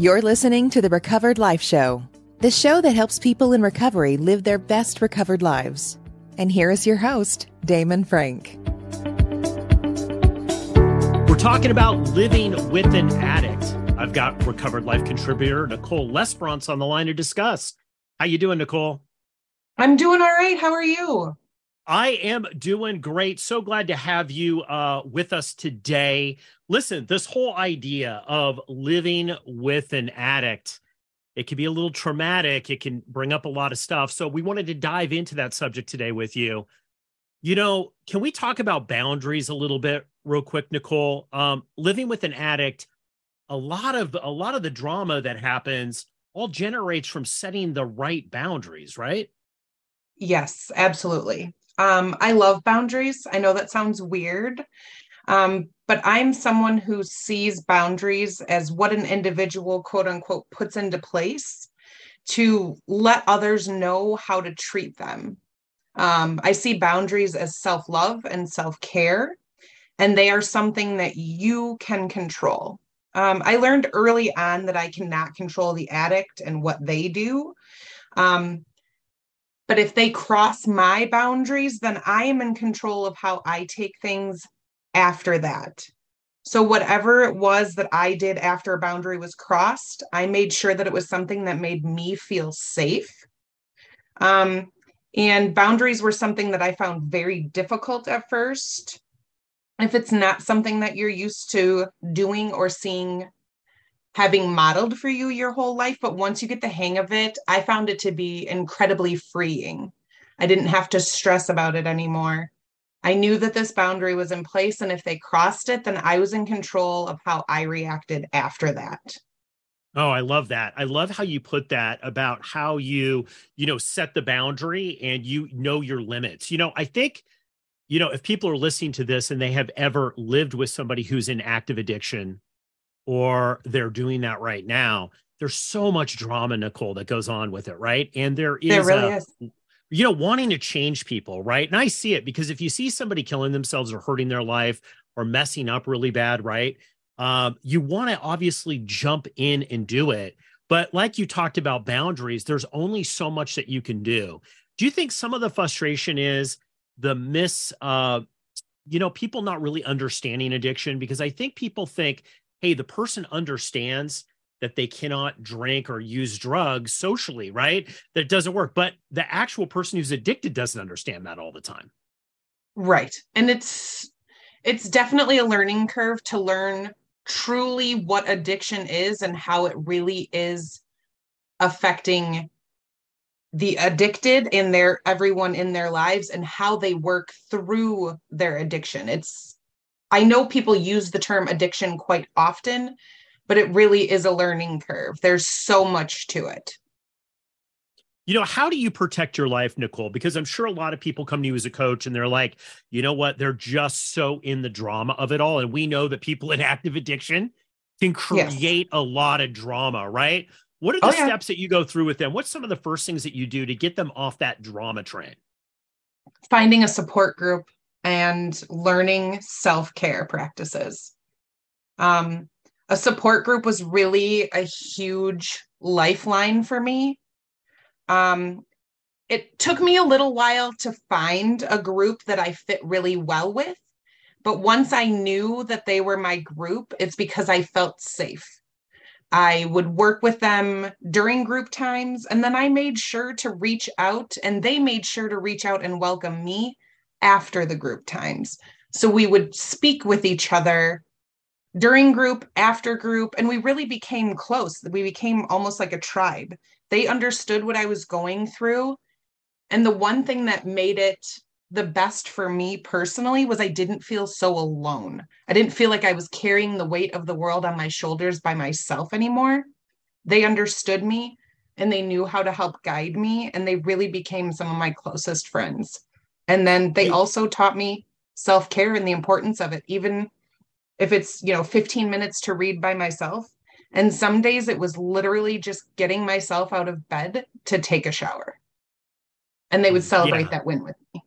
You're listening to the Recovered Life Show, the show that helps people in recovery live their best recovered lives. And here is your host, Damon Frank. We're talking about living with an addict. I've got recovered life contributor Nicole Lesperance on the line to discuss. How you doing, Nicole? I'm doing all right. How are you? I am doing great. So glad to have you uh, with us today. Listen, this whole idea of living with an addict, it can be a little traumatic. It can bring up a lot of stuff. So we wanted to dive into that subject today with you. You know, can we talk about boundaries a little bit real quick, Nicole? Um, living with an addict, a lot of a lot of the drama that happens all generates from setting the right boundaries, right? Yes, absolutely. Um, I love boundaries. I know that sounds weird, um, but I'm someone who sees boundaries as what an individual, quote unquote, puts into place to let others know how to treat them. Um, I see boundaries as self love and self care, and they are something that you can control. Um, I learned early on that I cannot control the addict and what they do. Um, but if they cross my boundaries, then I am in control of how I take things after that. So, whatever it was that I did after a boundary was crossed, I made sure that it was something that made me feel safe. Um, and boundaries were something that I found very difficult at first. If it's not something that you're used to doing or seeing having modeled for you your whole life, but once you get the hang of it, I found it to be incredibly freeing. I didn't have to stress about it anymore. I knew that this boundary was in place, and if they crossed it, then I was in control of how I reacted after that. Oh, I love that. I love how you put that about how you, you know, set the boundary and you know your limits. You know, I think, you know, if people are listening to this and they have ever lived with somebody who's in active addiction, or they're doing that right now. There's so much drama, Nicole, that goes on with it, right? And there is, there really a, is. you know, wanting to change people, right? And I see it because if you see somebody killing themselves or hurting their life or messing up really bad, right? Um, you want to obviously jump in and do it. But like you talked about boundaries, there's only so much that you can do. Do you think some of the frustration is the miss, uh, you know, people not really understanding addiction? Because I think people think hey, the person understands that they cannot drink or use drugs socially, right? That doesn't work. But the actual person who's addicted doesn't understand that all the time. Right. And it's it's definitely a learning curve to learn truly what addiction is and how it really is affecting the addicted and their everyone in their lives and how they work through their addiction. It's I know people use the term addiction quite often, but it really is a learning curve. There's so much to it. You know, how do you protect your life, Nicole? Because I'm sure a lot of people come to you as a coach and they're like, you know what? They're just so in the drama of it all. And we know that people in active addiction can create yes. a lot of drama, right? What are the oh, yeah. steps that you go through with them? What's some of the first things that you do to get them off that drama train? Finding a support group and learning self care practices. Um, a support group was really a huge lifeline for me. Um, it took me a little while to find a group that I fit really well with. But once I knew that they were my group, it's because I felt safe. I would work with them during group times, and then I made sure to reach out, and they made sure to reach out and welcome me after the group times. So we would speak with each other during group, after group, and we really became close. We became almost like a tribe. They understood what I was going through. And the one thing that made it the best for me personally was I didn't feel so alone. I didn't feel like I was carrying the weight of the world on my shoulders by myself anymore. They understood me and they knew how to help guide me, and they really became some of my closest friends. And then they also taught me self care and the importance of it, even if it's, you know, 15 minutes to read by myself. And some days it was literally just getting myself out of bed to take a shower. And they would celebrate yeah. that win with me.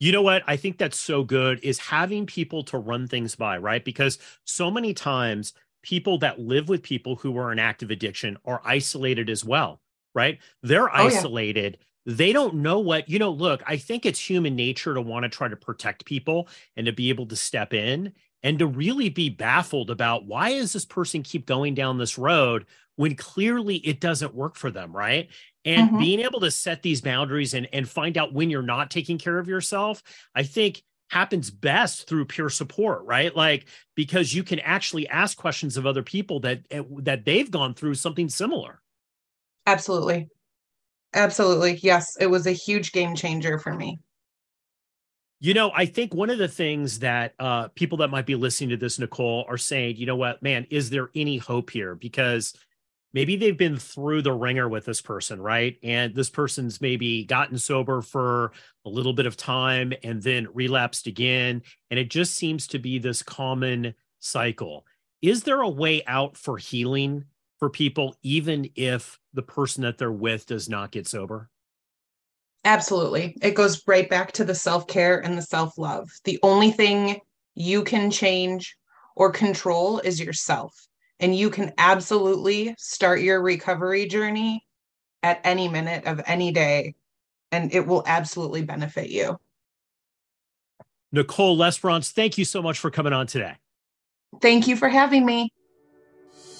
You know what? I think that's so good is having people to run things by, right? Because so many times people that live with people who are in active addiction are isolated as well, right? They're isolated. Oh, yeah. They don't know what, you know, look, I think it's human nature to want to try to protect people and to be able to step in and to really be baffled about why is this person keep going down this road when clearly it doesn't work for them, right? And mm-hmm. being able to set these boundaries and, and find out when you're not taking care of yourself, I think happens best through peer support right like because you can actually ask questions of other people that eh, that they've gone through something similar absolutely absolutely yes it was a huge game changer for me you know i think one of the things that uh, people that might be listening to this nicole are saying you know what man is there any hope here because maybe they've been through the ringer with this person, right? And this person's maybe gotten sober for a little bit of time and then relapsed again. And it just seems to be this common cycle. Is there a way out for healing for people, even if the person that they're with does not get sober? Absolutely. It goes right back to the self care and the self love. The only thing you can change or control is yourself and you can absolutely start your recovery journey at any minute of any day and it will absolutely benefit you nicole lesperance thank you so much for coming on today thank you for having me